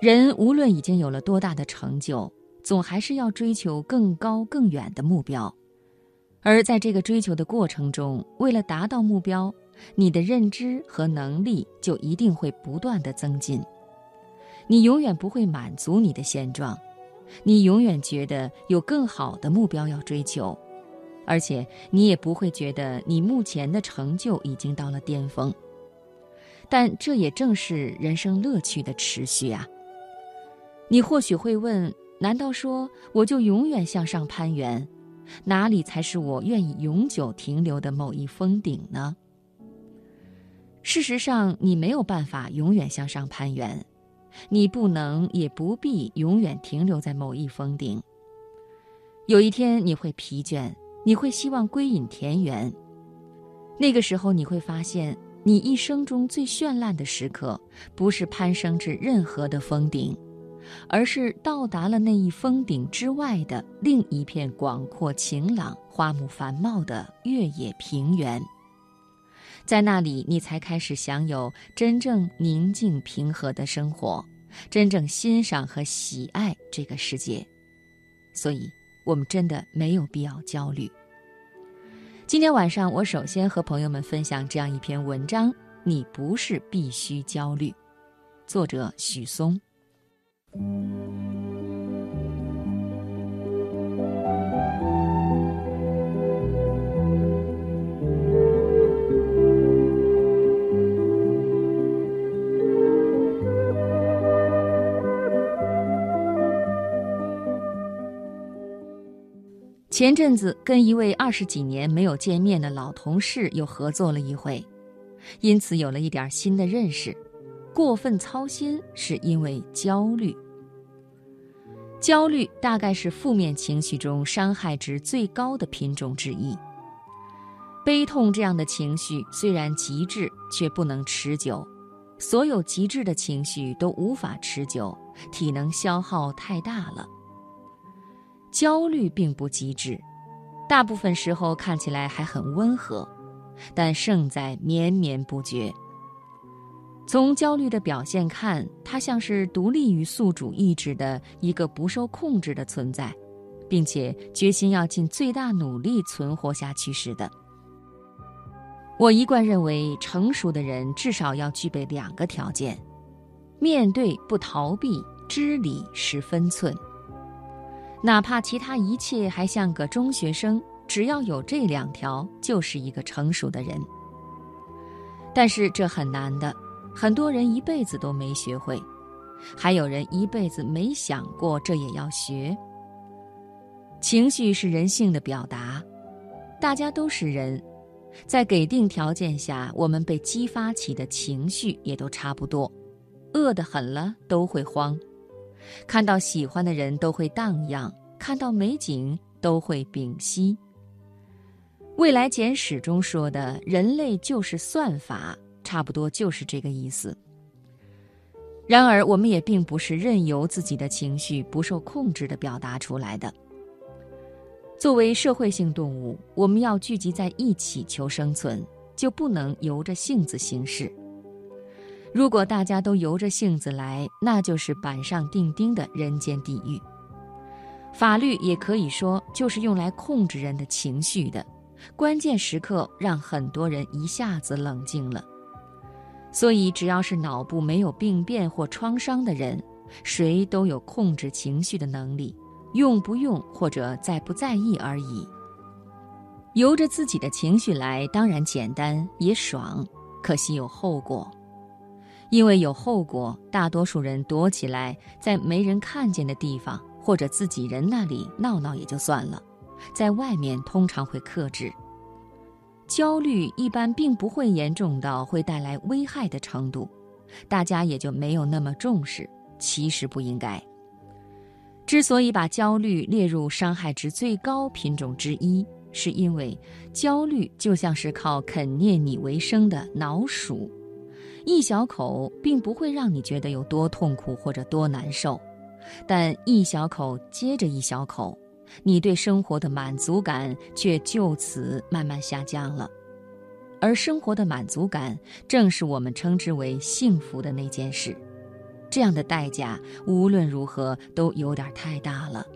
人无论已经有了多大的成就，总还是要追求更高更远的目标。而在这个追求的过程中，为了达到目标，你的认知和能力就一定会不断的增进。你永远不会满足你的现状，你永远觉得有更好的目标要追求，而且你也不会觉得你目前的成就已经到了巅峰。但这也正是人生乐趣的持续啊！你或许会问：难道说我就永远向上攀援？哪里才是我愿意永久停留的某一峰顶呢？事实上，你没有办法永远向上攀援，你不能也不必永远停留在某一峰顶。有一天你会疲倦，你会希望归隐田园。那个时候你会发现，你一生中最绚烂的时刻，不是攀升至任何的峰顶。而是到达了那一峰顶之外的另一片广阔晴朗、花木繁茂的越野平原，在那里，你才开始享有真正宁静平和的生活，真正欣赏和喜爱这个世界。所以，我们真的没有必要焦虑。今天晚上，我首先和朋友们分享这样一篇文章：你不是必须焦虑。作者许嵩。前阵子跟一位二十几年没有见面的老同事又合作了一回，因此有了一点新的认识。过分操心是因为焦虑。焦虑大概是负面情绪中伤害值最高的品种之一。悲痛这样的情绪虽然极致，却不能持久。所有极致的情绪都无法持久，体能消耗太大了。焦虑并不极致，大部分时候看起来还很温和，但胜在绵绵不绝。从焦虑的表现看，它像是独立于宿主意志的一个不受控制的存在，并且决心要尽最大努力存活下去似的。我一贯认为，成熟的人至少要具备两个条件：面对不逃避，知理识分寸。哪怕其他一切还像个中学生，只要有这两条，就是一个成熟的人。但是这很难的。很多人一辈子都没学会，还有人一辈子没想过这也要学。情绪是人性的表达，大家都是人，在给定条件下，我们被激发起的情绪也都差不多。饿得很了都会慌，看到喜欢的人都会荡漾，看到美景都会屏息。未来简史中说的人类就是算法。差不多就是这个意思。然而，我们也并不是任由自己的情绪不受控制的表达出来的。作为社会性动物，我们要聚集在一起求生存，就不能由着性子行事。如果大家都由着性子来，那就是板上钉钉的人间地狱。法律也可以说就是用来控制人的情绪的，关键时刻让很多人一下子冷静了。所以，只要是脑部没有病变或创伤的人，谁都有控制情绪的能力，用不用或者在不在意而已。由着自己的情绪来，当然简单也爽，可惜有后果。因为有后果，大多数人躲起来，在没人看见的地方或者自己人那里闹闹也就算了，在外面通常会克制。焦虑一般并不会严重到会带来危害的程度，大家也就没有那么重视。其实不应该。之所以把焦虑列入伤害值最高品种之一，是因为焦虑就像是靠啃啮你为生的老鼠，一小口并不会让你觉得有多痛苦或者多难受，但一小口接着一小口。你对生活的满足感却就此慢慢下降了，而生活的满足感正是我们称之为幸福的那件事。这样的代价无论如何都有点太大了。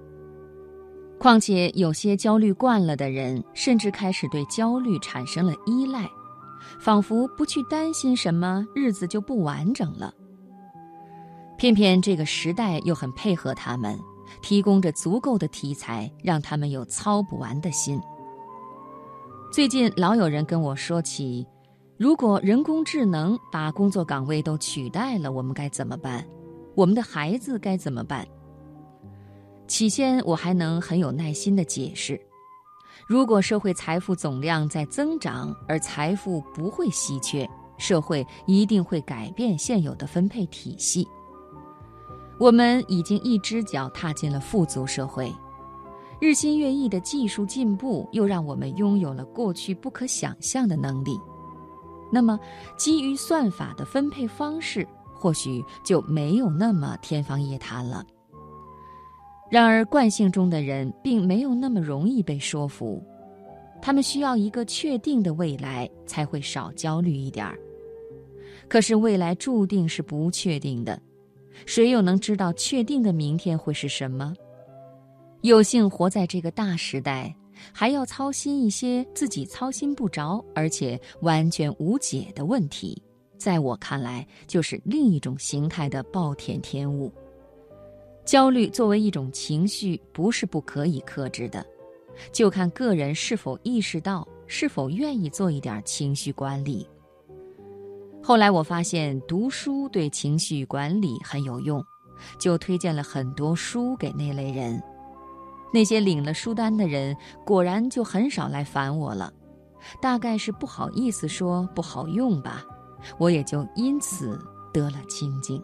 况且有些焦虑惯了的人，甚至开始对焦虑产生了依赖，仿佛不去担心什么，日子就不完整了。偏偏这个时代又很配合他们，提供着足够的题材，让他们有操不完的心。最近老有人跟我说起，如果人工智能把工作岗位都取代了，我们该怎么办？我们的孩子该怎么办？起先我还能很有耐心地解释，如果社会财富总量在增长，而财富不会稀缺，社会一定会改变现有的分配体系。我们已经一只脚踏进了富足社会，日新月异的技术进步又让我们拥有了过去不可想象的能力。那么，基于算法的分配方式，或许就没有那么天方夜谭了。然而，惯性中的人并没有那么容易被说服，他们需要一个确定的未来，才会少焦虑一点儿。可是，未来注定是不确定的。谁又能知道确定的明天会是什么？有幸活在这个大时代，还要操心一些自己操心不着而且完全无解的问题，在我看来，就是另一种形态的暴殄天物。焦虑作为一种情绪，不是不可以克制的，就看个人是否意识到，是否愿意做一点情绪管理。后来我发现读书对情绪管理很有用，就推荐了很多书给那类人。那些领了书单的人果然就很少来烦我了，大概是不好意思说不好用吧，我也就因此得了清净。